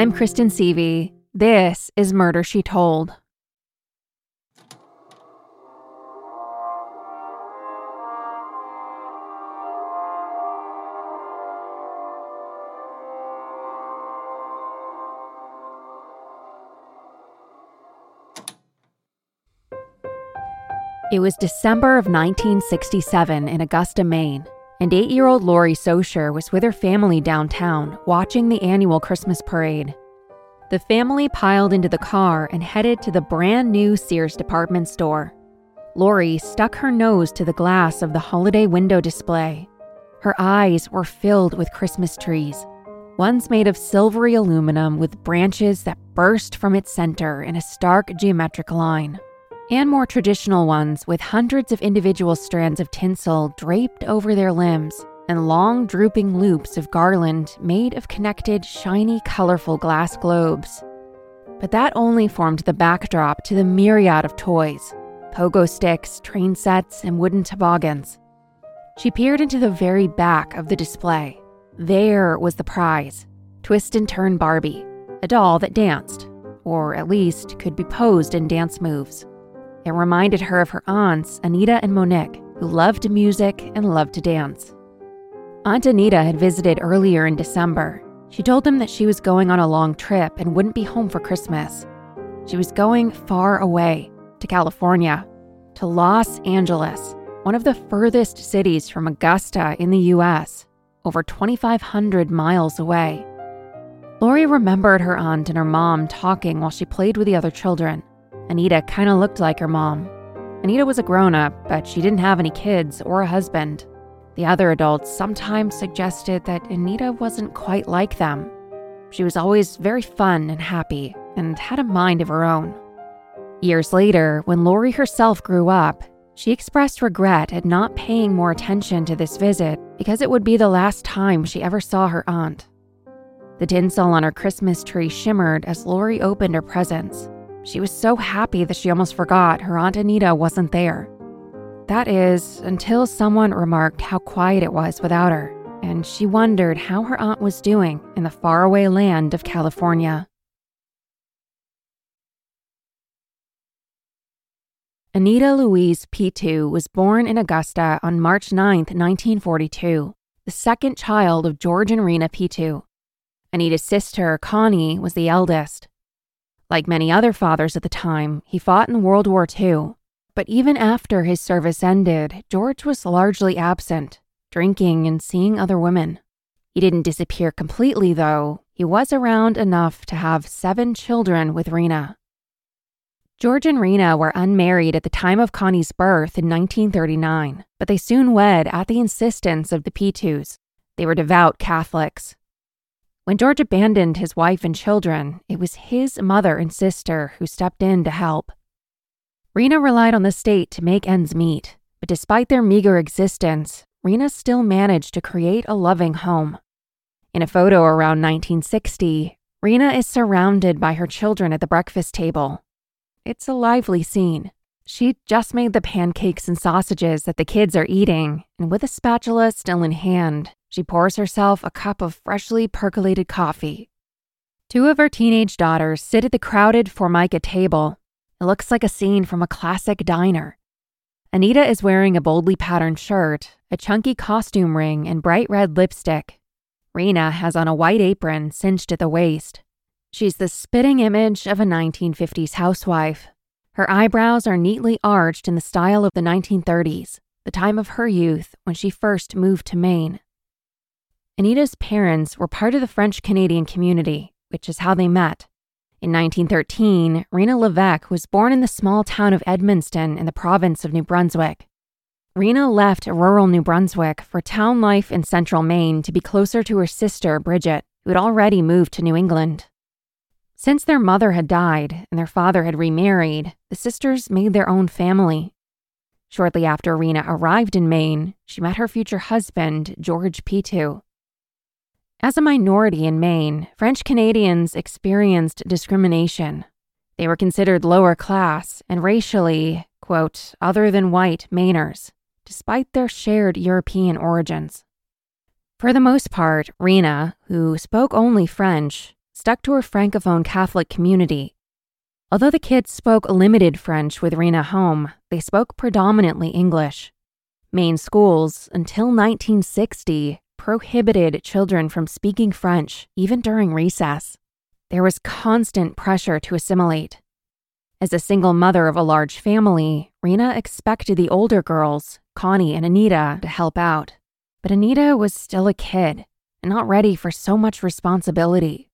I'm Kristen Seavey. This is Murder She Told. It was December of 1967 in Augusta, Maine, and eight year old Lori Socher was with her family downtown watching the annual Christmas parade. The family piled into the car and headed to the brand new Sears department store. Lori stuck her nose to the glass of the holiday window display. Her eyes were filled with Christmas trees, ones made of silvery aluminum with branches that burst from its center in a stark geometric line and more traditional ones with hundreds of individual strands of tinsel draped over their limbs and long drooping loops of garland made of connected, shiny, colorful glass globes. But that only formed the backdrop to the myriad of toys pogo sticks, train sets, and wooden toboggans. She peered into the very back of the display. There was the prize Twist and Turn Barbie, a doll that danced, or at least could be posed in dance moves. It reminded her of her aunts, Anita and Monique, who loved music and loved to dance. Aunt Anita had visited earlier in December. She told them that she was going on a long trip and wouldn't be home for Christmas. She was going far away to California, to Los Angeles, one of the furthest cities from Augusta in the US, over 2,500 miles away. Lori remembered her aunt and her mom talking while she played with the other children. Anita kind of looked like her mom. Anita was a grown up, but she didn't have any kids or a husband. The other adults sometimes suggested that Anita wasn't quite like them. She was always very fun and happy and had a mind of her own. Years later, when Lori herself grew up, she expressed regret at not paying more attention to this visit because it would be the last time she ever saw her aunt. The tinsel on her Christmas tree shimmered as Lori opened her presents, she was so happy that she almost forgot her Aunt Anita wasn't there. That is, until someone remarked how quiet it was without her, and she wondered how her aunt was doing in the faraway land of California. Anita Louise Piteau was born in Augusta on March 9, 1942, the second child of George and Rena Piteau. Anita's sister, Connie, was the eldest. Like many other fathers at the time, he fought in World War II. But even after his service ended, George was largely absent, drinking and seeing other women. He didn't disappear completely, though. He was around enough to have seven children with Rena. George and Rena were unmarried at the time of Connie's birth in 1939, but they soon wed at the insistence of the Piteaus. They were devout Catholics. When George abandoned his wife and children, it was his mother and sister who stepped in to help. Rena relied on the state to make ends meet, but despite their meager existence, Rena still managed to create a loving home. In a photo around 1960, Rena is surrounded by her children at the breakfast table. It's a lively scene. She just made the pancakes and sausages that the kids are eating, and with a spatula still in hand, she pours herself a cup of freshly percolated coffee. Two of her teenage daughters sit at the crowded Formica table. It looks like a scene from a classic diner. Anita is wearing a boldly patterned shirt, a chunky costume ring, and bright red lipstick. Rena has on a white apron cinched at the waist. She's the spitting image of a 1950s housewife. Her eyebrows are neatly arched in the style of the 1930s, the time of her youth when she first moved to Maine. Anita's parents were part of the French Canadian community, which is how they met. In 1913, Rena Levesque was born in the small town of Edmundston in the province of New Brunswick. Rena left rural New Brunswick for town life in central Maine to be closer to her sister, Bridget, who had already moved to New England. Since their mother had died and their father had remarried, the sisters made their own family. Shortly after Rena arrived in Maine, she met her future husband, George Piteau. As a minority in Maine, French Canadians experienced discrimination. They were considered lower class and racially, quote, other than white Mainers, despite their shared European origins. For the most part, Rena, who spoke only French, stuck to her Francophone Catholic community. Although the kids spoke limited French with Rena home, they spoke predominantly English. Maine schools, until 1960, prohibited children from speaking French, even during recess. There was constant pressure to assimilate. As a single mother of a large family, Rena expected the older girls, Connie and Anita, to help out. But Anita was still a kid and not ready for so much responsibility.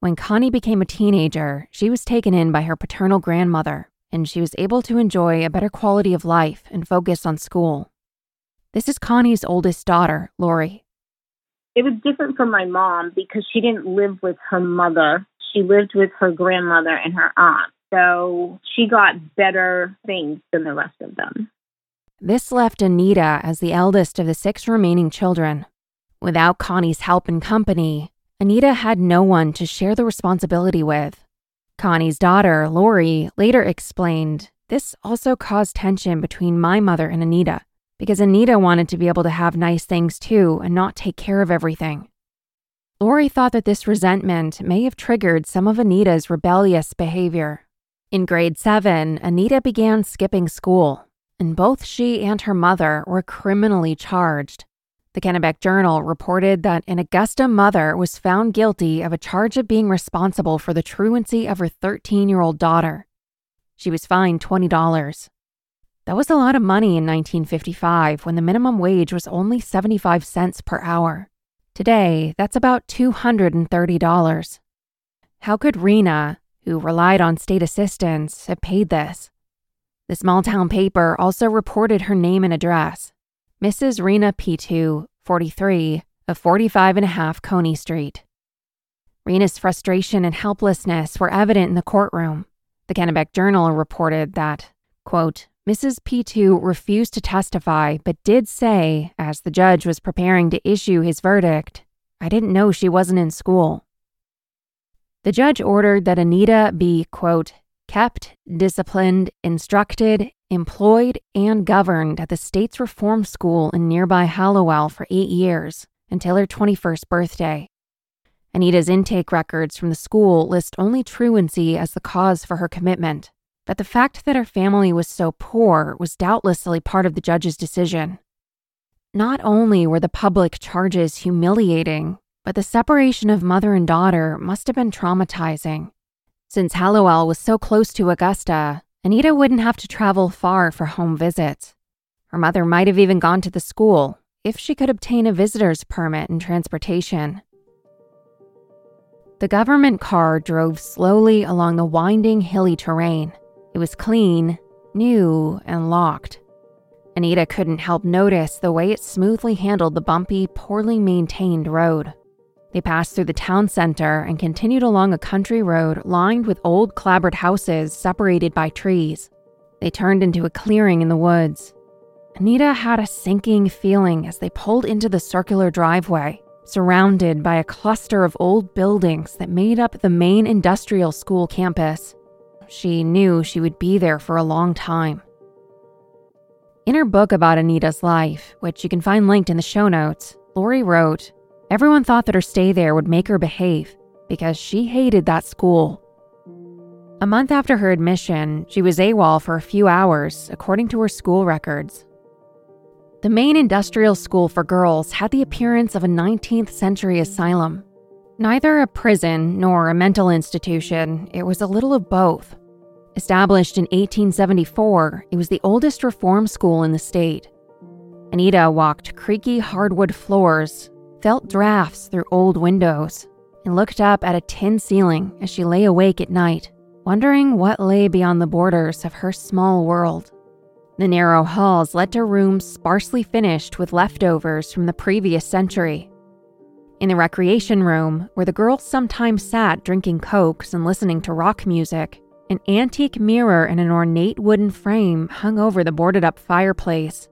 When Connie became a teenager, she was taken in by her paternal grandmother, and she was able to enjoy a better quality of life and focus on school. This is Connie's oldest daughter, Lori. It was different from my mom because she didn't live with her mother. She lived with her grandmother and her aunt. So she got better things than the rest of them. This left Anita as the eldest of the six remaining children. Without Connie's help and company, Anita had no one to share the responsibility with. Connie's daughter, Lori, later explained this also caused tension between my mother and Anita because Anita wanted to be able to have nice things too and not take care of everything. Lori thought that this resentment may have triggered some of Anita's rebellious behavior. In grade 7, Anita began skipping school, and both she and her mother were criminally charged. The Kennebec Journal reported that an Augusta mother was found guilty of a charge of being responsible for the truancy of her 13 year old daughter. She was fined $20. That was a lot of money in 1955 when the minimum wage was only 75 cents per hour. Today, that's about $230. How could Rena, who relied on state assistance, have paid this? The small town paper also reported her name and address Mrs. Rena Piteau, 43, of 45 and a half Cony Street. Rena's frustration and helplessness were evident in the courtroom. The Kennebec Journal reported that, quote, Mrs. Piteau refused to testify, but did say, as the judge was preparing to issue his verdict, I didn't know she wasn't in school. The judge ordered that Anita be, quote, kept, disciplined, instructed, employed, and governed at the state's reform school in nearby Hallowell for eight years until her 21st birthday. Anita's intake records from the school list only truancy as the cause for her commitment but the fact that her family was so poor was doubtlessly part of the judge's decision. Not only were the public charges humiliating, but the separation of mother and daughter must have been traumatizing. Since Hallowell was so close to Augusta, Anita wouldn't have to travel far for home visits. Her mother might have even gone to the school if she could obtain a visitor's permit and transportation. The government car drove slowly along the winding, hilly terrain. It was clean, new, and locked. Anita couldn't help notice the way it smoothly handled the bumpy, poorly maintained road. They passed through the town center and continued along a country road lined with old clapboard houses separated by trees. They turned into a clearing in the woods. Anita had a sinking feeling as they pulled into the circular driveway, surrounded by a cluster of old buildings that made up the main industrial school campus. She knew she would be there for a long time. In her book about Anita's life, which you can find linked in the show notes, Lori wrote, Everyone thought that her stay there would make her behave because she hated that school. A month after her admission, she was AWOL for a few hours, according to her school records. The Maine Industrial School for girls had the appearance of a 19th century asylum. Neither a prison nor a mental institution, it was a little of both. Established in 1874, it was the oldest reform school in the state. Anita walked creaky hardwood floors, felt drafts through old windows, and looked up at a tin ceiling as she lay awake at night, wondering what lay beyond the borders of her small world. The narrow halls led to rooms sparsely finished with leftovers from the previous century in the recreation room, where the girls sometimes sat drinking cokes and listening to rock music, an antique mirror in an ornate wooden frame hung over the boarded up fireplace.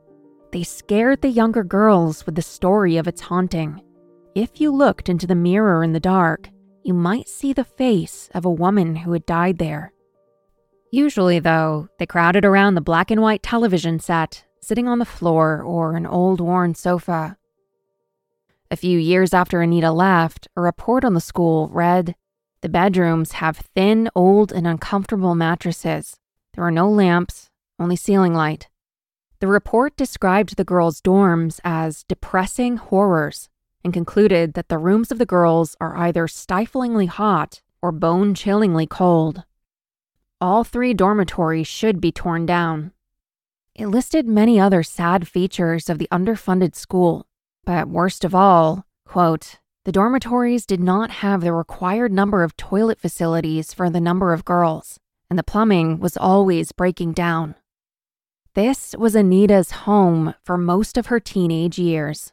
They scared the younger girls with the story of its haunting. If you looked into the mirror in the dark, you might see the face of a woman who had died there. Usually, though, they crowded around the black and white television set, sitting on the floor or an old worn sofa. A few years after Anita left, a report on the school read The bedrooms have thin, old, and uncomfortable mattresses. There are no lamps, only ceiling light. The report described the girls' dorms as depressing horrors and concluded that the rooms of the girls are either stiflingly hot or bone chillingly cold. All three dormitories should be torn down. It listed many other sad features of the underfunded school, but worst of all, quote, the dormitories did not have the required number of toilet facilities for the number of girls, and the plumbing was always breaking down. This was Anita's home for most of her teenage years.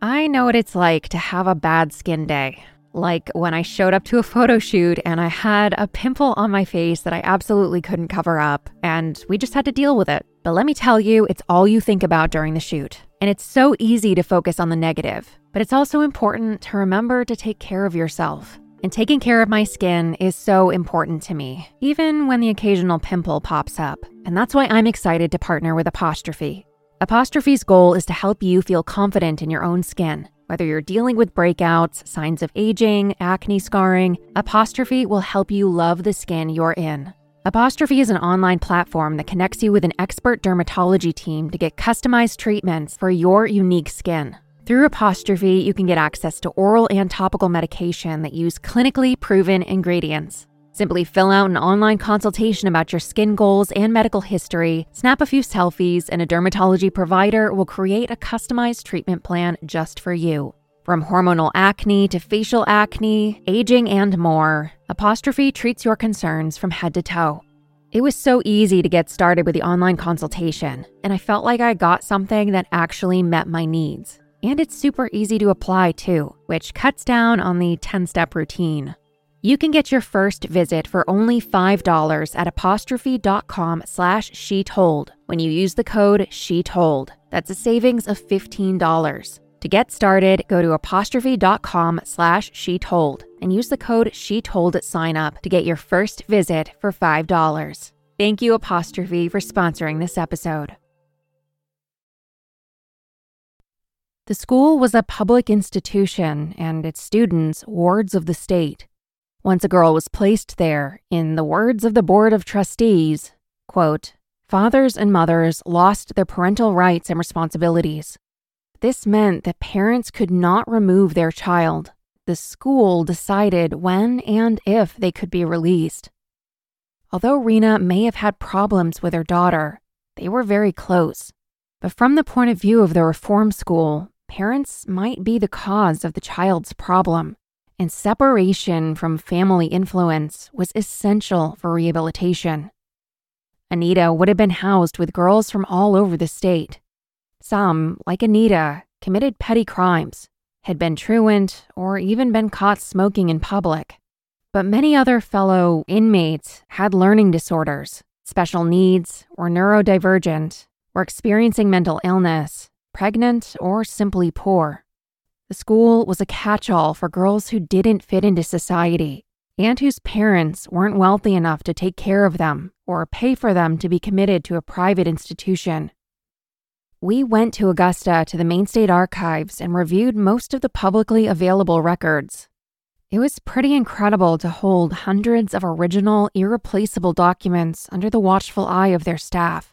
I know what it's like to have a bad skin day. Like when I showed up to a photo shoot and I had a pimple on my face that I absolutely couldn't cover up, and we just had to deal with it. But let me tell you, it's all you think about during the shoot. And it's so easy to focus on the negative, but it's also important to remember to take care of yourself. And taking care of my skin is so important to me, even when the occasional pimple pops up. And that's why I'm excited to partner with Apostrophe. Apostrophe's goal is to help you feel confident in your own skin whether you're dealing with breakouts, signs of aging, acne scarring, Apostrophe will help you love the skin you're in. Apostrophe is an online platform that connects you with an expert dermatology team to get customized treatments for your unique skin. Through Apostrophe, you can get access to oral and topical medication that use clinically proven ingredients. Simply fill out an online consultation about your skin goals and medical history, snap a few selfies, and a dermatology provider will create a customized treatment plan just for you. From hormonal acne to facial acne, aging, and more, Apostrophe treats your concerns from head to toe. It was so easy to get started with the online consultation, and I felt like I got something that actually met my needs. And it's super easy to apply too, which cuts down on the 10 step routine. You can get your first visit for only $5 at apostrophe.com slash she told when you use the code she told. That's a savings of $15. To get started, go to apostrophe.com slash she told and use the code she told at sign up to get your first visit for $5. Thank you, Apostrophe, for sponsoring this episode. The school was a public institution and its students wards of the state. Once a girl was placed there, in the words of the Board of Trustees, quote, fathers and mothers lost their parental rights and responsibilities. This meant that parents could not remove their child. The school decided when and if they could be released. Although Rena may have had problems with her daughter, they were very close. But from the point of view of the reform school, parents might be the cause of the child's problem and separation from family influence was essential for rehabilitation. Anita would have been housed with girls from all over the state. Some, like Anita, committed petty crimes, had been truant, or even been caught smoking in public. But many other fellow inmates had learning disorders, special needs, or neurodivergent, were experiencing mental illness, pregnant, or simply poor. The school was a catch all for girls who didn't fit into society and whose parents weren't wealthy enough to take care of them or pay for them to be committed to a private institution. We went to Augusta to the Maine State Archives and reviewed most of the publicly available records. It was pretty incredible to hold hundreds of original, irreplaceable documents under the watchful eye of their staff.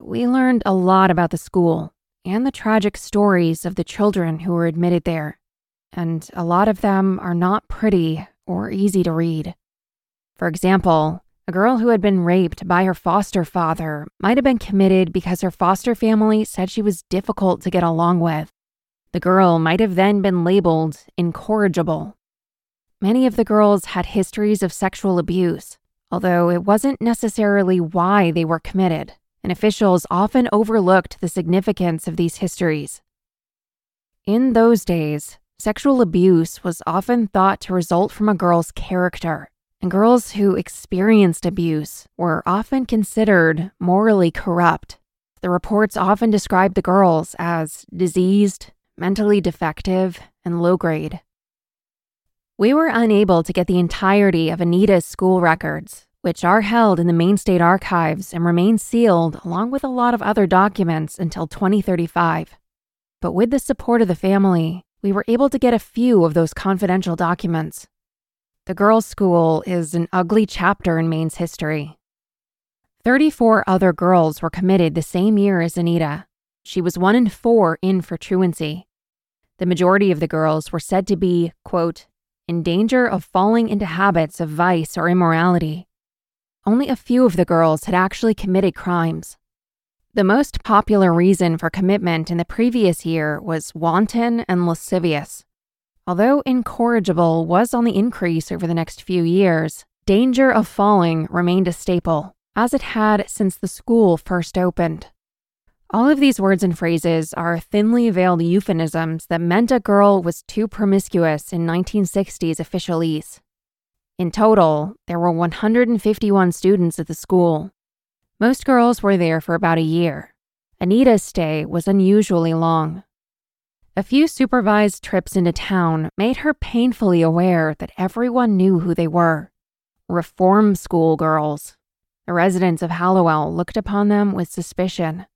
We learned a lot about the school, and the tragic stories of the children who were admitted there, and a lot of them are not pretty or easy to read. For example, a girl who had been raped by her foster father might have been committed because her foster family said she was difficult to get along with. The girl might have then been labeled incorrigible. Many of the girls had histories of sexual abuse, although it wasn't necessarily why they were committed and officials often overlooked the significance of these histories. In those days, sexual abuse was often thought to result from a girl's character, and girls who experienced abuse were often considered morally corrupt. The reports often described the girls as diseased, mentally defective, and low grade. We were unable to get the entirety of Anita's school records, which are held in the Maine State Archives and remain sealed along with a lot of other documents until 2035. But with the support of the family, we were able to get a few of those confidential documents. The girls' school is an ugly chapter in Maine's history. 34 other girls were committed the same year as Anita. She was one in four in for truancy. The majority of the girls were said to be, quote, in danger of falling into habits of vice or immorality. Only a few of the girls had actually committed crimes. The most popular reason for commitment in the previous year was wanton and lascivious. Although incorrigible was on the increase over the next few years, danger of falling remained a staple, as it had since the school first opened. All of these words and phrases are thinly veiled euphemisms that meant a girl was too promiscuous in 1960s officialese. In total, there were 151 students at the school. Most girls were there for about a year. Anita's stay was unusually long. A few supervised trips into town made her painfully aware that everyone knew who they were reform school girls. The residents of Hallowell looked upon them with suspicion.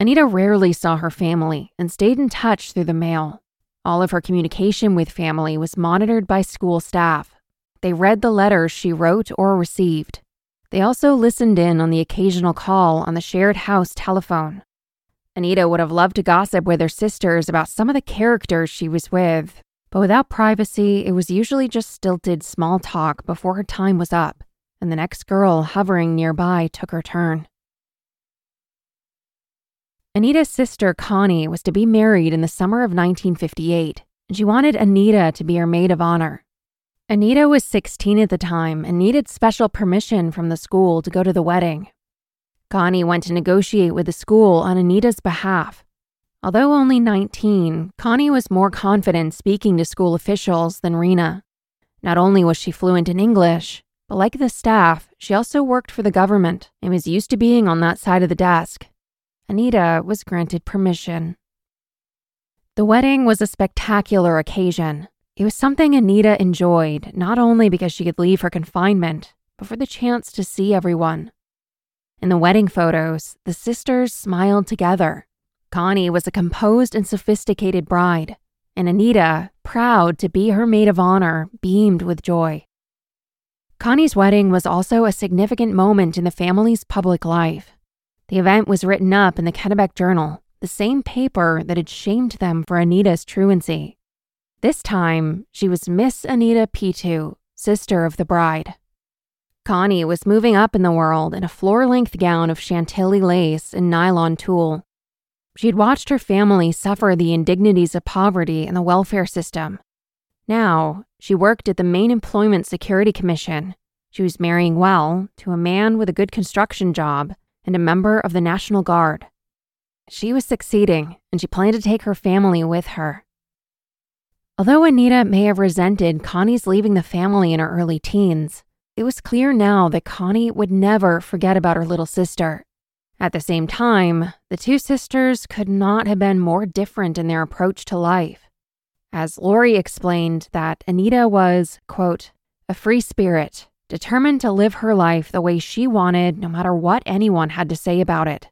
Anita rarely saw her family and stayed in touch through the mail. All of her communication with family was monitored by school staff. They read the letters she wrote or received. They also listened in on the occasional call on the shared house telephone. Anita would have loved to gossip with her sisters about some of the characters she was with, but without privacy, it was usually just stilted small talk before her time was up, and the next girl hovering nearby took her turn. Anita's sister, Connie, was to be married in the summer of 1958, and she wanted Anita to be her maid of honor. Anita was 16 at the time and needed special permission from the school to go to the wedding. Connie went to negotiate with the school on Anita's behalf. Although only 19, Connie was more confident speaking to school officials than Rena. Not only was she fluent in English, but like the staff, she also worked for the government and was used to being on that side of the desk. Anita was granted permission. The wedding was a spectacular occasion. It was something Anita enjoyed, not only because she could leave her confinement, but for the chance to see everyone. In the wedding photos, the sisters smiled together. Connie was a composed and sophisticated bride, and Anita, proud to be her maid of honor, beamed with joy. Connie's wedding was also a significant moment in the family's public life. The event was written up in the Kennebec Journal, the same paper that had shamed them for Anita's truancy. This time, she was Miss Anita Piteau, sister of the bride. Connie was moving up in the world in a floor length gown of chantilly lace and nylon tulle. She'd watched her family suffer the indignities of poverty and the welfare system. Now, she worked at the Maine Employment Security Commission. She was marrying well to a man with a good construction job and a member of the National Guard. She was succeeding, and she planned to take her family with her. Although Anita may have resented Connie's leaving the family in her early teens, it was clear now that Connie would never forget about her little sister. At the same time, the two sisters could not have been more different in their approach to life. As Lori explained, that Anita was, quote, a free spirit determined to live her life the way she wanted, no matter what anyone had to say about it.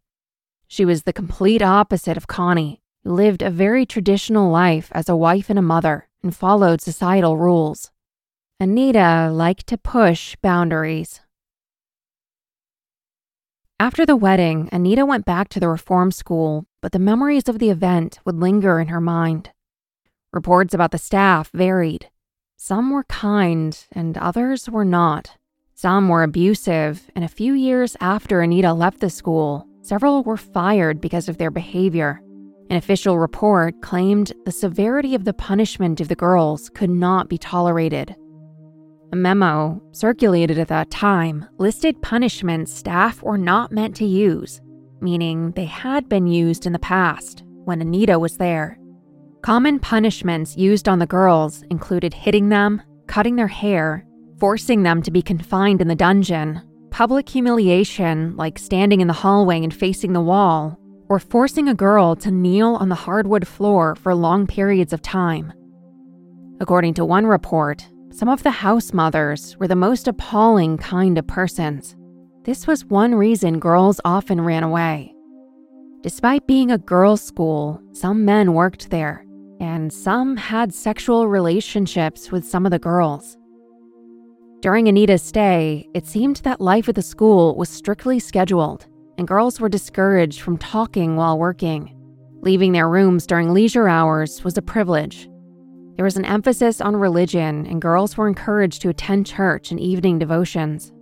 She was the complete opposite of Connie, who lived a very traditional life as a wife and a mother and followed societal rules. Anita liked to push boundaries. After the wedding, Anita went back to the reform school, but the memories of the event would linger in her mind. Reports about the staff varied. Some were kind and others were not. Some were abusive, and a few years after Anita left the school, several were fired because of their behavior. An official report claimed the severity of the punishment of the girls could not be tolerated. A memo, circulated at that time, listed punishments staff were not meant to use, meaning they had been used in the past when Anita was there. Common punishments used on the girls included hitting them, cutting their hair, forcing them to be confined in the dungeon, public humiliation like standing in the hallway and facing the wall, or forcing a girl to kneel on the hardwood floor for long periods of time. According to one report, some of the house mothers were the most appalling kind of persons. This was one reason girls often ran away. Despite being a girls' school, some men worked there and some had sexual relationships with some of the girls. During Anita's stay, it seemed that life at the school was strictly scheduled, and girls were discouraged from talking while working. Leaving their rooms during leisure hours was a privilege. There was an emphasis on religion, and girls were encouraged to attend church and evening devotions.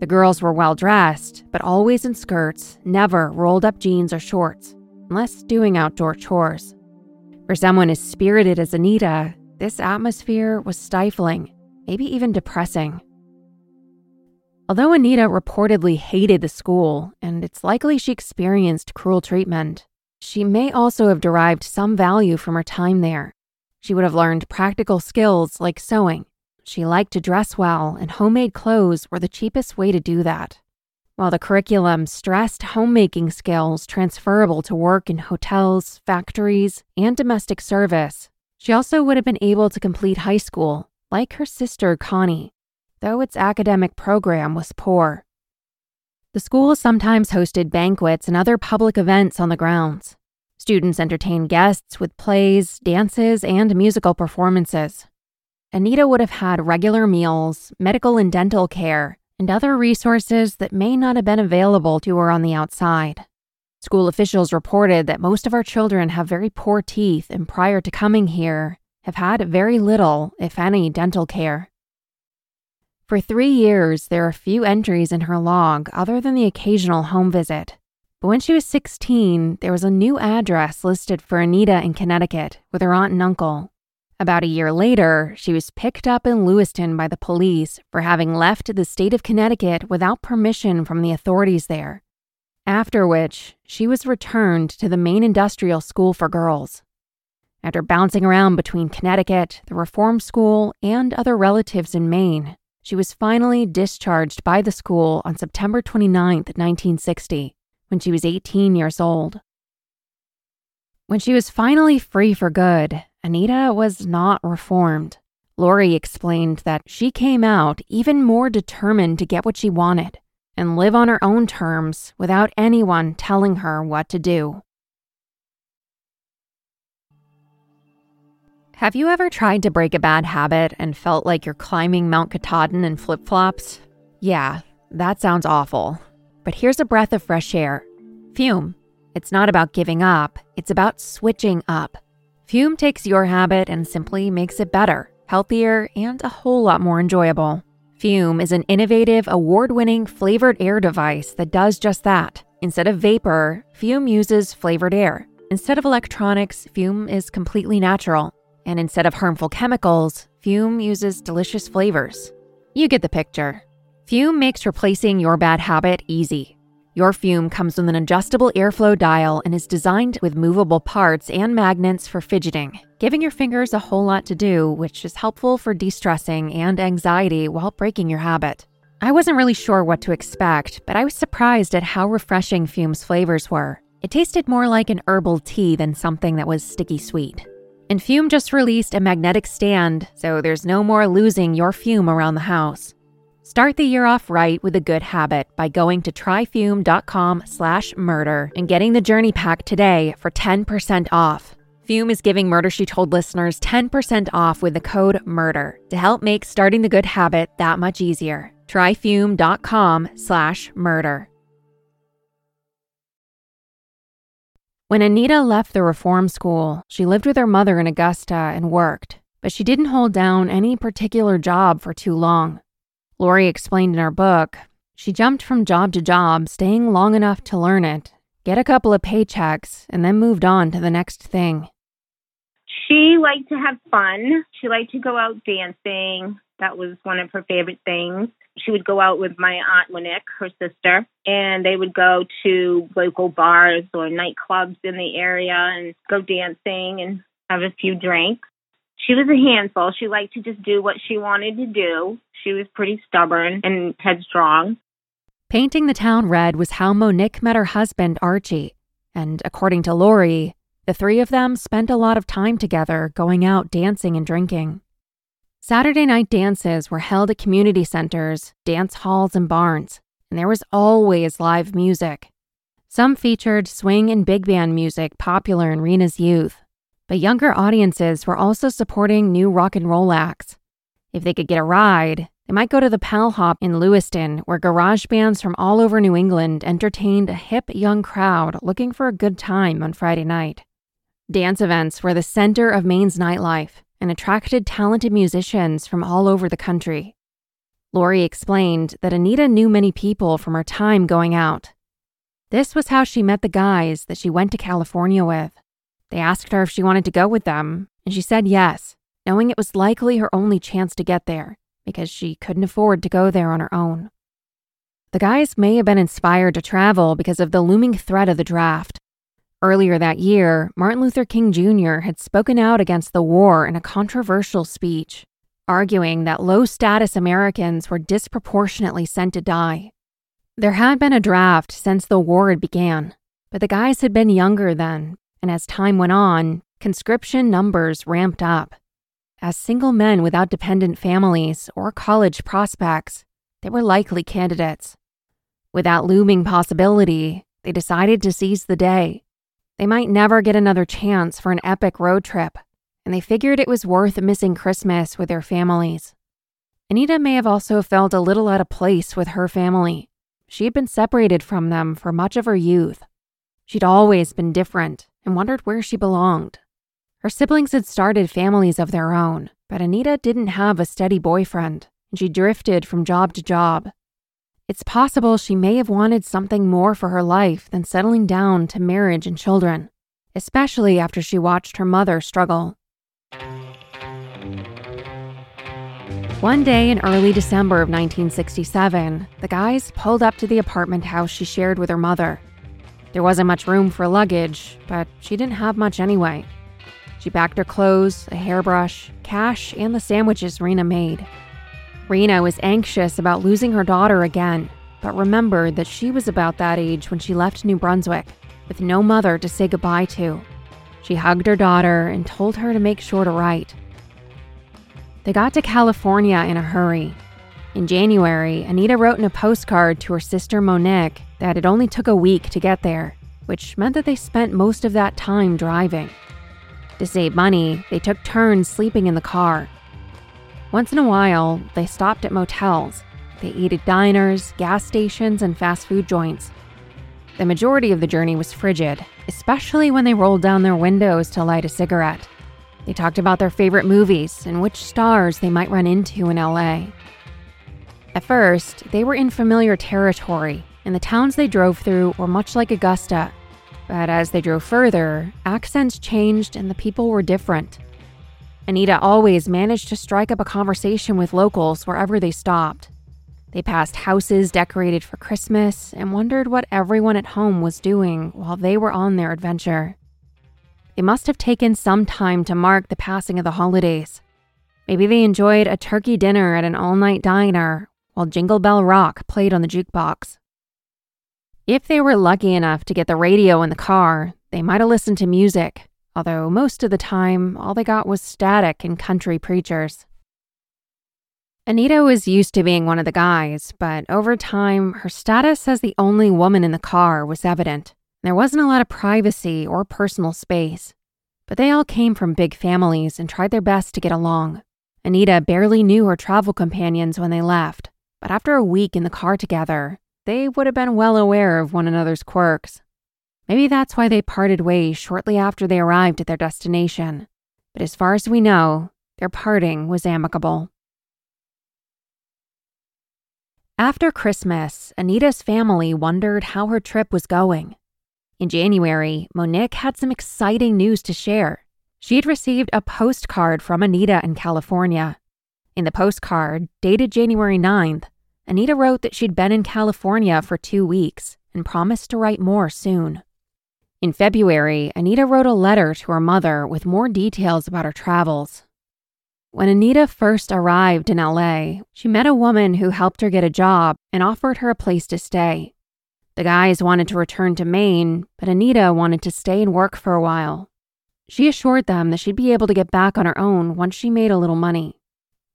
The girls were well dressed, but always in skirts, never rolled up jeans or shorts, unless doing outdoor chores. For someone as spirited as Anita, this atmosphere was stifling, maybe even depressing. Although Anita reportedly hated the school, and it's likely she experienced cruel treatment, she may also have derived some value from her time there. She would have learned practical skills like sewing, she liked to dress well, and homemade clothes were the cheapest way to do that. While the curriculum stressed homemaking skills transferable to work in hotels, factories, and domestic service, she also would have been able to complete high school, like her sister Connie, though its academic program was poor. The school sometimes hosted banquets and other public events on the grounds. Students entertained guests with plays, dances, and musical performances. Anita would have had regular meals, medical and dental care, and other resources that may not have been available to her on the outside. School officials reported that most of our children have very poor teeth and prior to coming here have had very little, if any, dental care. For three years, there are few entries in her log other than the occasional home visit. But when she was 16, there was a new address listed for Anita in Connecticut with her aunt and uncle. About a year later, she was picked up in Lewiston by the police for having left the state of Connecticut without permission from the authorities there. After which, she was returned to the Maine Industrial School for Girls. After bouncing around between Connecticut, the Reform School, and other relatives in Maine, she was finally discharged by the school on September 29, 1960, when she was 18 years old. When she was finally free for good, Anita was not reformed. Lori explained that she came out even more determined to get what she wanted and live on her own terms without anyone telling her what to do. Have you ever tried to break a bad habit and felt like you're climbing Mount Katahdin in flip flops? Yeah, that sounds awful. But here's a breath of fresh air Füm. It's not about giving up, it's about switching up. Füm takes your habit and simply makes it better, healthier, and a whole lot more enjoyable. Füm is an innovative, award winning flavored air device that does just that. Instead of vapor, Füm uses flavored air. Instead of electronics, Füm is completely natural. And instead of harmful chemicals, Füm uses delicious flavors. You get the picture. Füm makes replacing your bad habit easy. Your Füm comes with an adjustable airflow dial and is designed with movable parts and magnets for fidgeting, giving your fingers a whole lot to do, which is helpful for de stressing and anxiety while breaking your habit. I wasn't really sure what to expect, but I was surprised at how refreshing Füm's flavors were. It tasted more like an herbal tea than something that was sticky sweet. And Füm just released a magnetic stand, so there's no more losing your Füm around the house. Start the year off right with a good habit by going to tryfum.com slash murder and getting the journey pack today for 10% off. Füm is giving Murder She Told listeners 10% off with the code MURDER to help make starting the good habit that much easier. Tryfum.com slash murder. When Anita left the reform school, she lived with her mother in Augusta and worked, but she didn't hold down any particular job for too long. Lori explained in her book, she jumped from job to job, staying long enough to learn it, get a couple of paychecks, and then moved on to the next thing. She liked to have fun. She liked to go out dancing. That was one of her favorite things. She would go out with my aunt Monique, her sister, and they would go to local bars or nightclubs in the area and go dancing and have a few drinks she was a handful. She liked to just do what she wanted to do. She was pretty stubborn and headstrong. Painting the town red was how Monique met her husband, Archie. And according to Lori, the three of them spent a lot of time together going out dancing and drinking. Saturday night dances were held at community centers, dance halls, and barns, and there was always live music. Some featured swing and big band music popular in Rena's youth, but younger audiences were also supporting new rock and roll acts. If they could get a ride, they might go to the Pal Hop in Lewiston, where garage bands from all over New England entertained a hip young crowd looking for a good time on Friday night. Dance events were the center of Maine's nightlife and attracted talented musicians from all over the country. Lori explained that Anita knew many people from her time going out. This was how she met the guys that she went to California with. They asked her if she wanted to go with them, and she said yes, knowing it was likely her only chance to get there because she couldn't afford to go there on her own. The guys may have been inspired to travel because of the looming threat of the draft. Earlier that year, Martin Luther King Jr. had spoken out against the war in a controversial speech, arguing that low status Americans were disproportionately sent to die. There had been a draft since the war had began, but the guys had been younger then, and as time went on, conscription numbers ramped up. As single men without dependent families or college prospects, they were likely candidates. With that looming possibility, they decided to seize the day. They might never get another chance for an epic road trip, and they figured it was worth missing Christmas with their families. Anita may have also felt a little out of place with her family. She had been separated from them for much of her youth. She'd always been different and wondered where she belonged. Her siblings had started families of their own, but Anita didn't have a steady boyfriend, and she drifted from job to job. It's possible she may have wanted something more for her life than settling down to marriage and children, especially after she watched her mother struggle. One day in early December of 1967, the guys pulled up to the apartment house she shared with her mother. There wasn't much room for luggage, but she didn't have much anyway. She packed her clothes, a hairbrush, cash, and the sandwiches Rena made. Rena was anxious about losing her daughter again, but remembered that she was about that age when she left New Brunswick, with no mother to say goodbye to. She hugged her daughter and told her to make sure to write. They got to California in a hurry. In January, Anita wrote in a postcard to her sister Monique that it only took a week to get there, which meant that they spent most of that time driving. To save money, they took turns sleeping in the car. Once in a while, they stopped at motels. They ate at diners, gas stations, and fast food joints. The majority of the journey was frigid, especially when they rolled down their windows to light a cigarette. They talked about their favorite movies and which stars they might run into in LA. At first, they were in familiar territory, and the towns they drove through were much like Augusta but as they drove further, accents changed and the people were different. Anita always managed to strike up a conversation with locals wherever they stopped. They passed houses decorated for Christmas and wondered what everyone at home was doing while they were on their adventure. They must have taken some time to mark the passing of the holidays. Maybe they enjoyed a turkey dinner at an all night diner while Jingle Bell Rock played on the jukebox. If they were lucky enough to get the radio in the car, they might have listened to music, although most of the time, all they got was static and country preachers. Anita was used to being one of the guys, but over time, her status as the only woman in the car was evident. There wasn't a lot of privacy or personal space, but they all came from big families and tried their best to get along. Anita barely knew her travel companions when they left, but after a week in the car together, they would have been well aware of one another's quirks. Maybe that's why they parted ways shortly after they arrived at their destination. But as far as we know, their parting was amicable. After Christmas, Anita's family wondered how her trip was going. In January, Monique had some exciting news to share. She had received a postcard from Anita in California. In the postcard, dated January 9th, Anita wrote that she'd been in California for two weeks and promised to write more soon. In February, Anita wrote a letter to her mother with more details about her travels. When Anita first arrived in LA, she met a woman who helped her get a job and offered her a place to stay. The guys wanted to return to Maine, but Anita wanted to stay and work for a while. She assured them that she'd be able to get back on her own once she made a little money.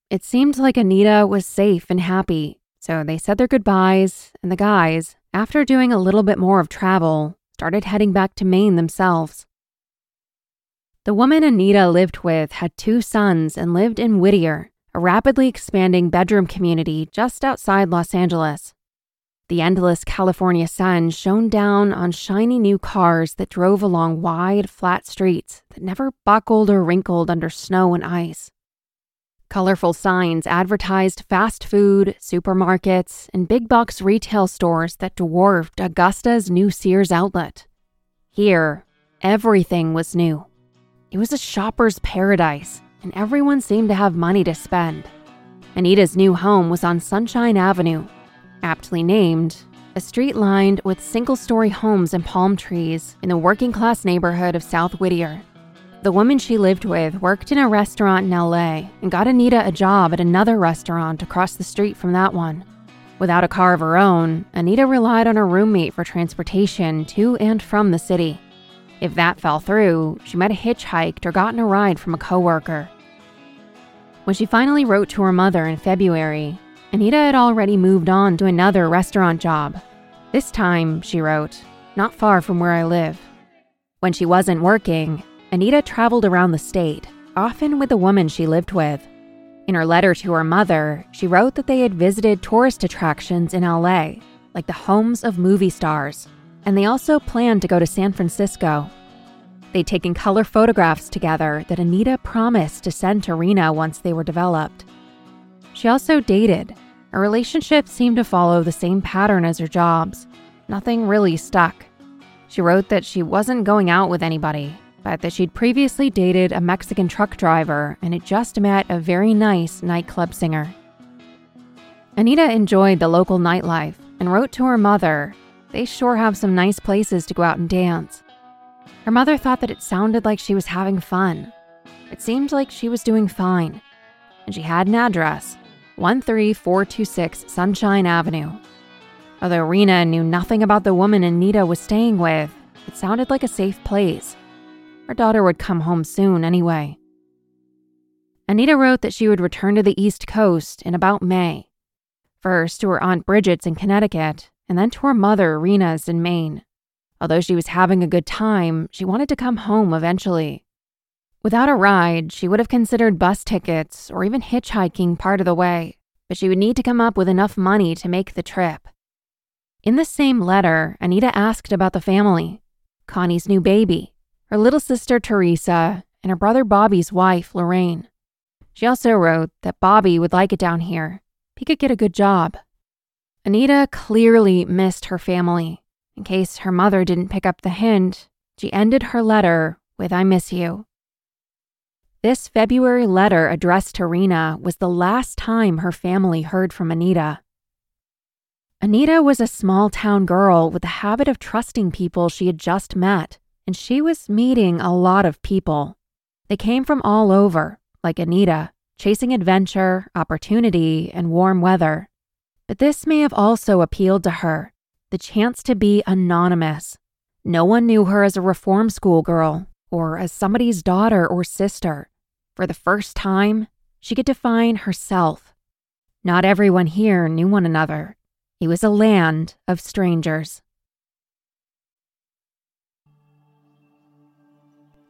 It seemed like Anita was safe and happy, so they said their goodbyes, and the guys, after doing a little bit more of travel, started heading back to Maine themselves. The woman Anita lived with had two sons and lived in Whittier, a rapidly expanding bedroom community just outside Los Angeles. The endless California sun shone down on shiny new cars that drove along wide, flat streets that never buckled or wrinkled under snow and ice. Colorful signs advertised fast food, supermarkets, and big box retail stores that dwarfed Augusta's new Sears outlet. Here, everything was new. It was a shopper's paradise, and everyone seemed to have money to spend. Anita's new home was on Sunshine Avenue, aptly named, a street lined with single story homes and palm trees in the working class neighborhood of South Whittier. The woman she lived with worked in a restaurant in LA and got Anita a job at another restaurant across the street from that one. Without a car of her own, Anita relied on her roommate for transportation to and from the city. If that fell through, she might have hitchhiked or gotten a ride from a coworker. When she finally wrote to her mother in February, Anita had already moved on to another restaurant job. This time, she wrote, not far from where I live. When she wasn't working, Anita traveled around the state, often with the woman she lived with. In her letter to her mother, she wrote that they had visited tourist attractions in LA, like the homes of movie stars, and they also planned to go to San Francisco. They'd taken color photographs together that Anita promised to send to Rena once they were developed. She also dated. Her relationship seemed to follow the same pattern as her jobs. Nothing really stuck. She wrote that she wasn't going out with anybody, but that she'd previously dated a Mexican truck driver and had just met a very nice nightclub singer. Anita enjoyed the local nightlife and wrote to her mother, They sure have some nice places to go out and dance. Her mother thought that it sounded like she was having fun. It seemed like she was doing fine. And she had an address 13426 Sunshine Avenue. Although Rena knew nothing about the woman Anita was staying with, it sounded like a safe place. Her daughter would come home soon anyway. Anita wrote that she would return to the East Coast in about May. First to her Aunt Bridget's in Connecticut, and then to her mother, Rena's, in Maine. Although she was having a good time, she wanted to come home eventually. Without a ride, she would have considered bus tickets or even hitchhiking part of the way, but she would need to come up with enough money to make the trip. In the same letter, Anita asked about the family Connie's new baby, her little sister Teresa, and her brother Bobby's wife, Lorraine. She also wrote that Bobby would like it down here. He could get a good job. Anita clearly missed her family. In case her mother didn't pick up the hint, she ended her letter with I miss you. This February letter addressed to Rena was the last time her family heard from Anita. Anita was a small town girl with a habit of trusting people she had just met and she was meeting a lot of people. They came from all over, like Anita, chasing adventure, opportunity, and warm weather. But this may have also appealed to her the chance to be anonymous. No one knew her as a reform school girl or as somebody's daughter or sister. For the first time, she could define herself. Not everyone here knew one another. It was a land of strangers.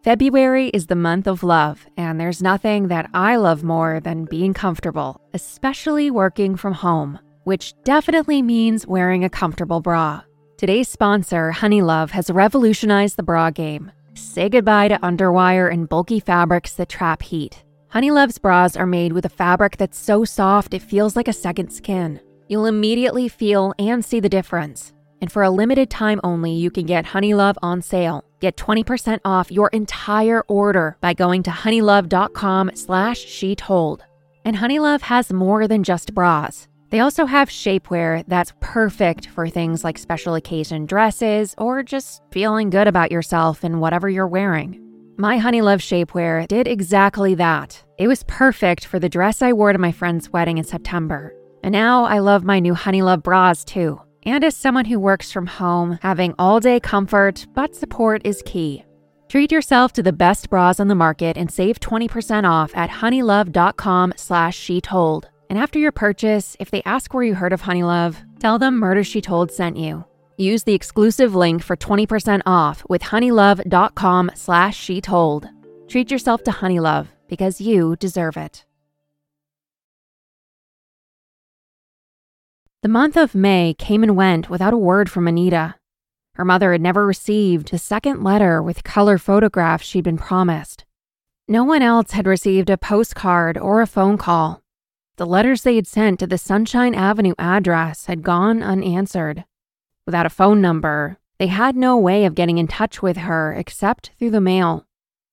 February is the month of love, and there's nothing that I love more than being comfortable, especially working from home, which definitely means wearing a comfortable bra. Today's sponsor, Honeylove, has revolutionized the bra game. Say goodbye to underwire and bulky fabrics that trap heat. Honeylove's bras are made with a fabric that's so soft it feels like a second skin. You'll immediately feel and see the difference. And for a limited time only, you can get Honeylove on sale. Get 20% off your entire order by going to honeylove.com slash she told. And Honeylove has more than just bras. They also have shapewear that's perfect for things like special occasion dresses or just feeling good about yourself in whatever you're wearing. My Honeylove shapewear did exactly that. It was perfect for the dress I wore to my friend's wedding in September. And now I love my new Honeylove bras too. And as someone who works from home, having all day comfort but support is key. Treat yourself to the best bras on the market and save 20% off at honeylove.com slash she told. And after your purchase, if they ask where you heard of Honeylove, tell them Murder She Told sent you. Use the exclusive link for 20% off with honeylove.com slash she told. Treat yourself to Honeylove because you deserve it. The month of May came and went without a word from Anita. Her mother had never received the second letter with color photographs she'd been promised. No one else had received a postcard or a phone call. The letters they had sent to the Sunshine Avenue address had gone unanswered. Without a phone number, they had no way of getting in touch with her except through the mail.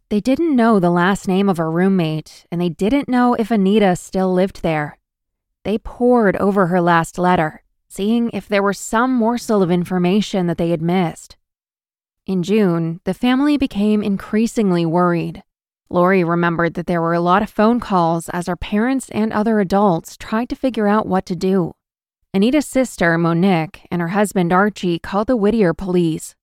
They didn't know the last name of her roommate, and they didn't know if Anita still lived there. They pored over her last letter, seeing if there were some morsel of information that they had missed. In June, the family became increasingly worried. Lori remembered that there were a lot of phone calls as her parents and other adults tried to figure out what to do. Anita's sister, Monique, and her husband, Archie, called the Whittier police.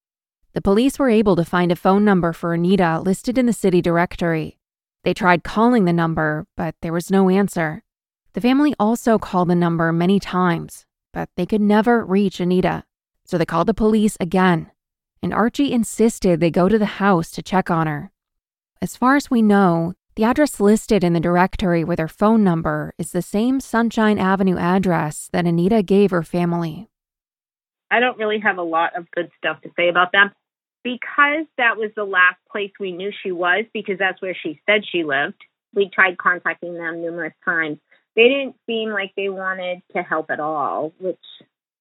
The police were able to find a phone number for Anita listed in the city directory. They tried calling the number, but there was no answer. The family also called the number many times, but they could never reach Anita. So they called the police again, and Archie insisted they go to the house to check on her. As far as we know, the address listed in the directory with her phone number is the same Sunshine Avenue address that Anita gave her family. I don't really have a lot of good stuff to say about them because that was the last place we knew she was because that's where she said she lived. We tried contacting them numerous times they didn't seem like they wanted to help at all, which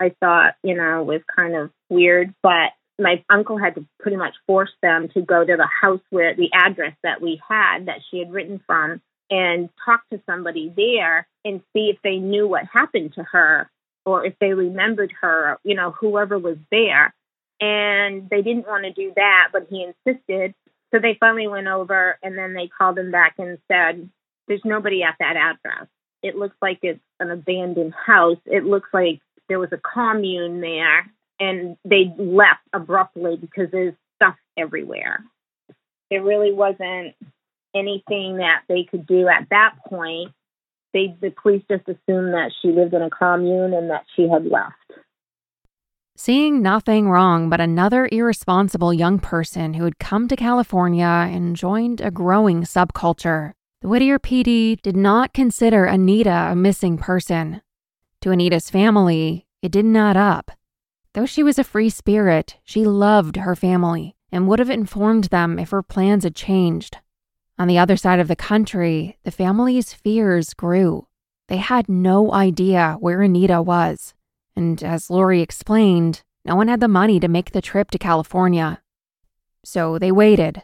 I thought, you know, was kind of weird. But my uncle had to pretty much force them to go to the house where the address that we had that she had written from and talk to somebody there and see if they knew what happened to her or if they remembered her, you know, whoever was there. And they didn't want to do that, but he insisted. So they finally went over and then they called him back and said, There's nobody at that address. It looks like it's an abandoned house. It looks like there was a commune there and they left abruptly because there's stuff everywhere. There really wasn't anything that they could do at that point. They the police just assumed that she lived in a commune and that she had left. Seeing nothing wrong but another irresponsible young person who had come to California and joined a growing subculture, the Whittier PD did not consider Anita a missing person. To Anita's family, it didn't add up. Though she was a free spirit, she loved her family and would have informed them if her plans had changed. On the other side of the country, the family's fears grew. They had no idea where Anita was. And as Lori explained, no one had the money to make the trip to California. So they waited.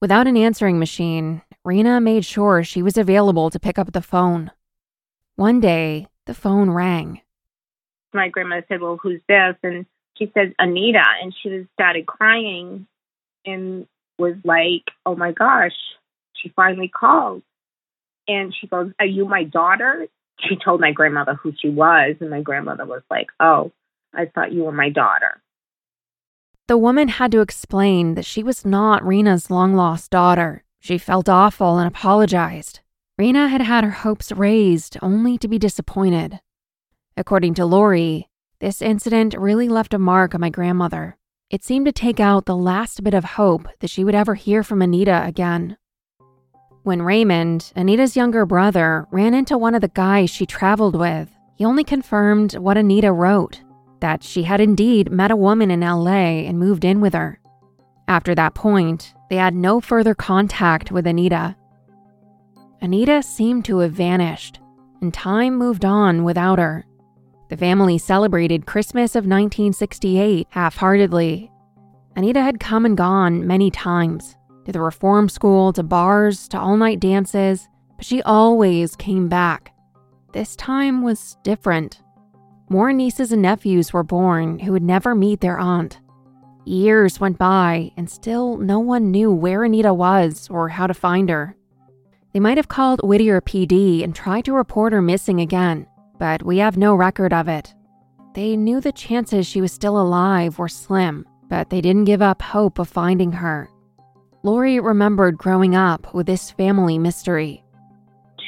Without an answering machine, Rena made sure she was available to pick up the phone. One day, the phone rang. My grandmother said, Well, who's this? And she said, Anita. And she just started crying and was like, Oh my gosh, she finally called. And she goes, Are you my daughter? She told my grandmother who she was. And my grandmother was like, Oh, I thought you were my daughter. The woman had to explain that she was not Rena's long lost daughter. She felt awful and apologized. Rena had had her hopes raised only to be disappointed. According to Lori, this incident really left a mark on my grandmother. It seemed to take out the last bit of hope that she would ever hear from Anita again. When Raymond, Anita's younger brother, ran into one of the guys she traveled with, he only confirmed what Anita wrote that she had indeed met a woman in LA and moved in with her. After that point, they had no further contact with Anita. Anita seemed to have vanished, and time moved on without her. The family celebrated Christmas of 1968 half heartedly. Anita had come and gone many times to the reform school, to bars, to all night dances, but she always came back. This time was different. More nieces and nephews were born who would never meet their aunt. Years went by, and still no one knew where Anita was or how to find her. They might have called Whittier PD and tried to report her missing again, but we have no record of it. They knew the chances she was still alive were slim, but they didn't give up hope of finding her. Lori remembered growing up with this family mystery.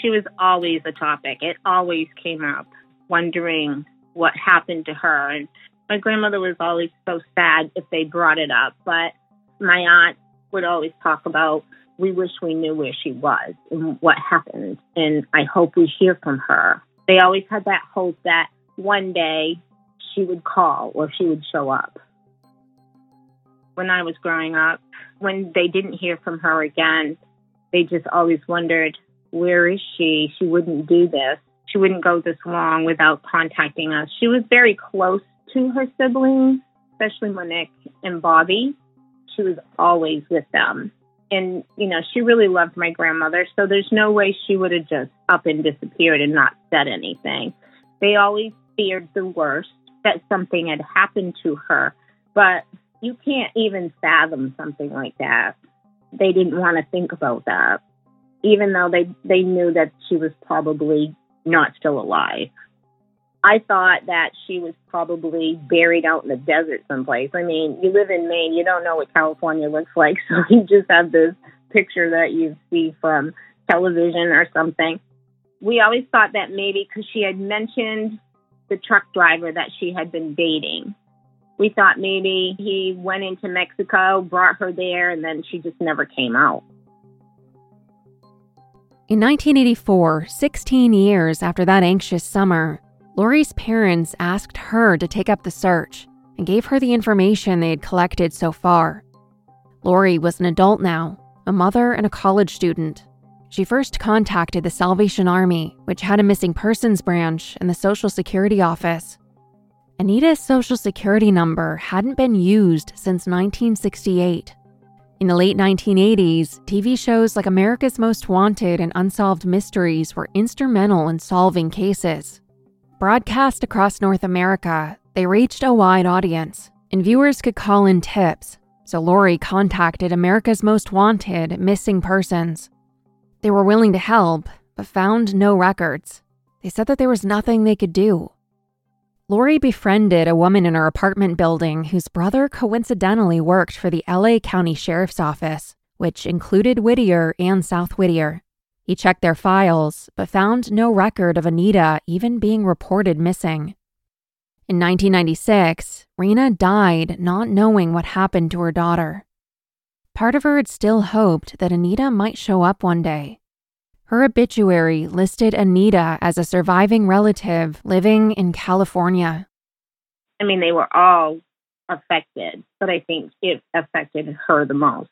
She was always a topic. It always came up, wondering what happened to her. And my grandmother was always so sad if they brought it up, but my aunt would always talk about, we wish we knew where she was and what happened. And I hope we hear from her. They always had that hope that one day she would call or she would show up. When I was growing up, when they didn't hear from her again, they just always wondered, where is she? She wouldn't do this. She wouldn't go this long without contacting us. She was very close to her siblings, especially Monique and Bobby. She was always with them. And, you know, she really loved my grandmother, so there's no way she would have just up and disappeared and not said anything. They always feared the worst, that something had happened to her, but you can't even fathom something like that. They didn't want to think about that, even though they, they knew that she was probably not still alive. I thought that she was probably buried out in the desert someplace. I mean, you live in Maine, you don't know what California looks like, so you just have this picture that you see from television or something. We always thought that maybe because she had mentioned the truck driver that she had been dating. We thought maybe he went into Mexico, brought her there, and then she just never came out. In 1984, 16 years after that anxious summer, Lori's parents asked her to take up the search and gave her the information they had collected so far. Lori was an adult now, a mother and a college student. She first contacted the Salvation Army, which had a missing persons branch, and the Social Security office. Anita's Social Security number hadn't been used since 1968. In the late 1980s, TV shows like America's Most Wanted and Unsolved Mysteries were instrumental in solving cases. Broadcast across North America, they reached a wide audience, and viewers could call in tips, so Lori contacted America's Most Wanted missing persons. They were willing to help, but found no records. They said that there was nothing they could do. Lori befriended a woman in her apartment building whose brother coincidentally worked for the LA County Sheriff's Office, which included Whittier and South Whittier. He checked their files, but found no record of Anita even being reported missing. In 1996, Rena died not knowing what happened to her daughter. Part of her had still hoped that Anita might show up one day. Her obituary listed Anita as a surviving relative living in California. I mean, they were all affected, but I think it affected her the most.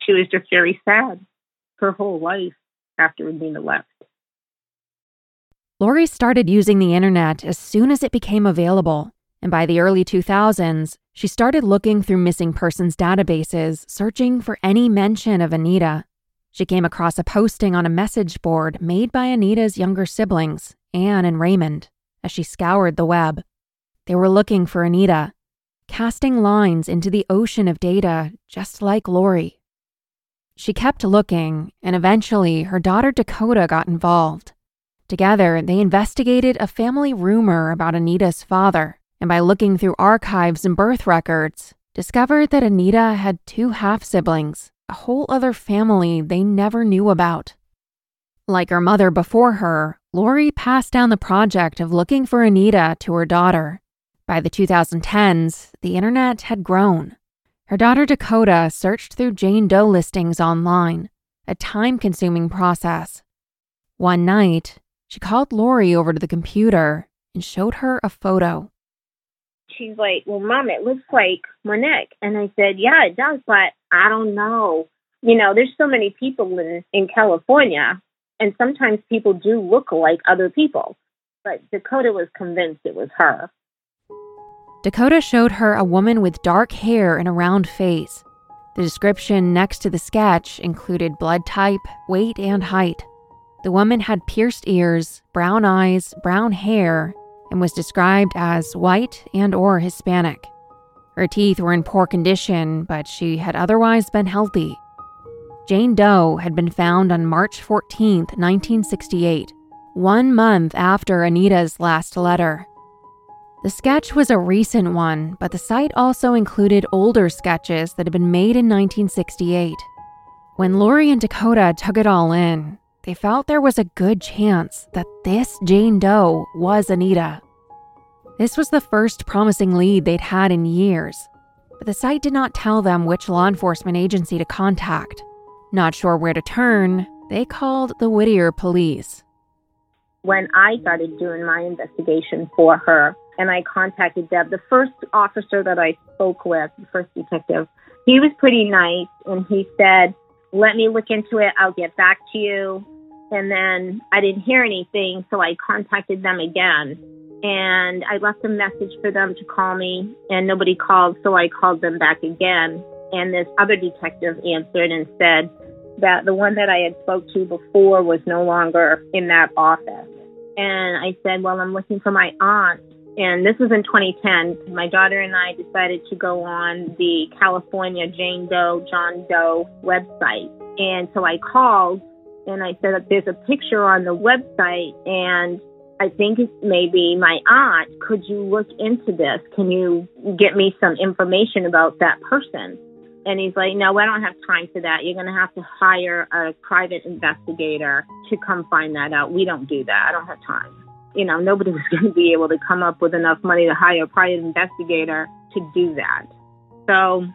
She was just very sad her whole life after Anita left. Lori started using the internet as soon as it became available, and by the early 2000s, she started looking through missing persons databases, searching for any mention of Anita. She came across a posting on a message board made by Anita's younger siblings, Anne and Raymond, as she scoured the web. They were looking for Anita, casting lines into the ocean of data just like Lori. She kept looking, and eventually her daughter Dakota got involved. Together, they investigated a family rumor about Anita's father, and by looking through archives and birth records, discovered that Anita had two half siblings, a whole other family they never knew about. Like her mother before her, Lori passed down the project of looking for Anita to her daughter. By the 2010s, the internet had grown. Her daughter Dakota searched through Jane Doe listings online, a time consuming process. One night, she called Lori over to the computer and showed her a photo. She's like, Well, mom, it looks like Monique. And I said, Yeah, it does, but I don't know. You know, there's so many people in, in California, and sometimes people do look like other people. But Dakota was convinced it was her. Dakota showed her a woman with dark hair and a round face. The description next to the sketch included blood type, weight, and height. The woman had pierced ears, brown eyes, brown hair, and was described as white and or Hispanic. Her teeth were in poor condition, but she had otherwise been healthy. Jane Doe had been found on March 14, 1968, one month after Anita's last letter. The sketch was a recent one, but the site also included older sketches that had been made in 1968. When Lori and Dakota took it all in, they felt there was a good chance that this Jane Doe was Anita. This was the first promising lead they'd had in years, but the site did not tell them which law enforcement agency to contact. Not sure where to turn, they called the Whittier police. When I started doing my investigation for her, and I contacted Deb, the first officer that I spoke with, the first detective, he was pretty nice and he said, Let me look into it. I'll get back to you. And then I didn't hear anything, so I contacted them again. And I left a message for them to call me, and nobody called, so I called them back again. And this other detective answered and said that the one that I had spoke to before was no longer in that office. And I said, Well, I'm looking for my aunt. And this was in 2010. My daughter and I decided to go on the California Jane Doe, John Doe website. And so I called and I said, There's a picture on the website, and I think it's maybe my aunt. Could you look into this? Can you get me some information about that person? And he's like, No, I don't have time for that. You're going to have to hire a private investigator to come find that out. We don't do that. I don't have time. You know, nobody was going to be able to come up with enough money to hire a private investigator to do that. So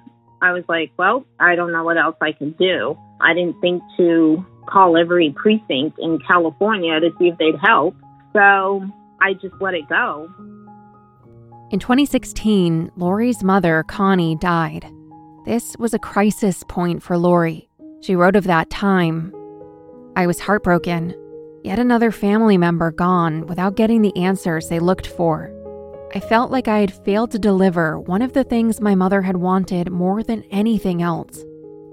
I was like, Well, I don't know what else I can do. I didn't think to call every precinct in California to see if they'd help. So I just let it go. In 2016, Lori's mother, Connie, died. This was a crisis point for Lori. She wrote of that time I was heartbroken. Yet another family member gone without getting the answers they looked for. I felt like I had failed to deliver one of the things my mother had wanted more than anything else.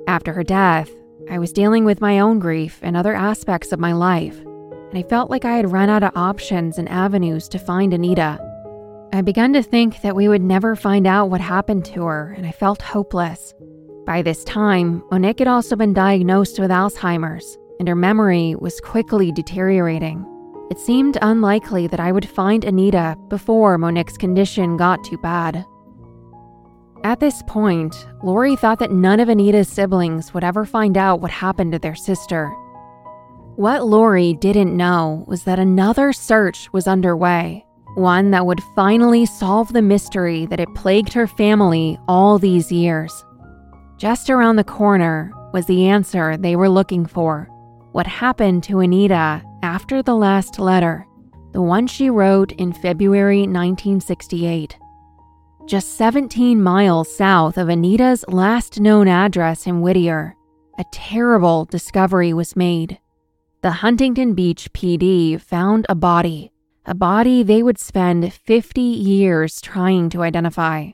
After her death, I was dealing with my own grief and other aspects of my life, and I felt like I had run out of options and avenues to find Anita. I began to think that we would never find out what happened to her, and I felt hopeless. By this time, Monique had also been diagnosed with Alzheimer's, and her memory was quickly deteriorating. It seemed unlikely that I would find Anita before Monique's condition got too bad. At this point, Lori thought that none of Anita's siblings would ever find out what happened to their sister. What Lori didn't know was that another search was underway one that would finally solve the mystery that had plagued her family all these years. Just around the corner was the answer they were looking for what happened to Anita after the last letter, the one she wrote in February 1968. Just 17 miles south of Anita's last known address in Whittier, a terrible discovery was made. The Huntington Beach PD found a body a body they would spend 50 years trying to identify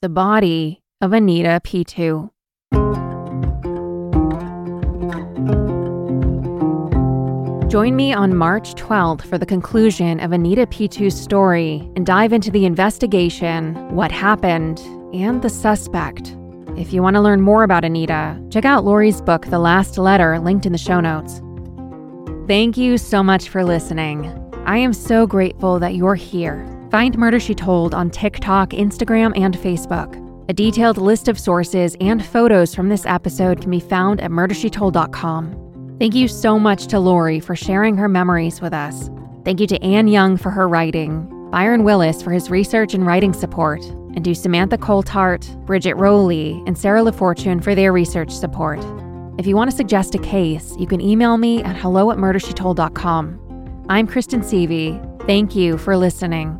the body of Anita Piteau. Join me on March 12th for the conclusion of Anita Piteau's story and dive into the investigation, what happened, and the suspect. If you want to learn more about Anita, check out Lori's book, The Last Letter, linked in the show notes. Thank you so much for listening. I am so grateful that you're here. Find Murder She Told on TikTok, Instagram, and Facebook. A detailed list of sources and photos from this episode can be found at murdershetold.com. Thank you so much to Lori for sharing her memories with us. Thank you to Anne Young for her writing, Byron Willis for his research and writing support, and to Samantha Coltart, Bridget Rowley, and Sarah LaFortune for their research support. If you want to suggest a case, you can email me at hello at murdershetold.com. I'm Kristen Seavey. Thank you for listening.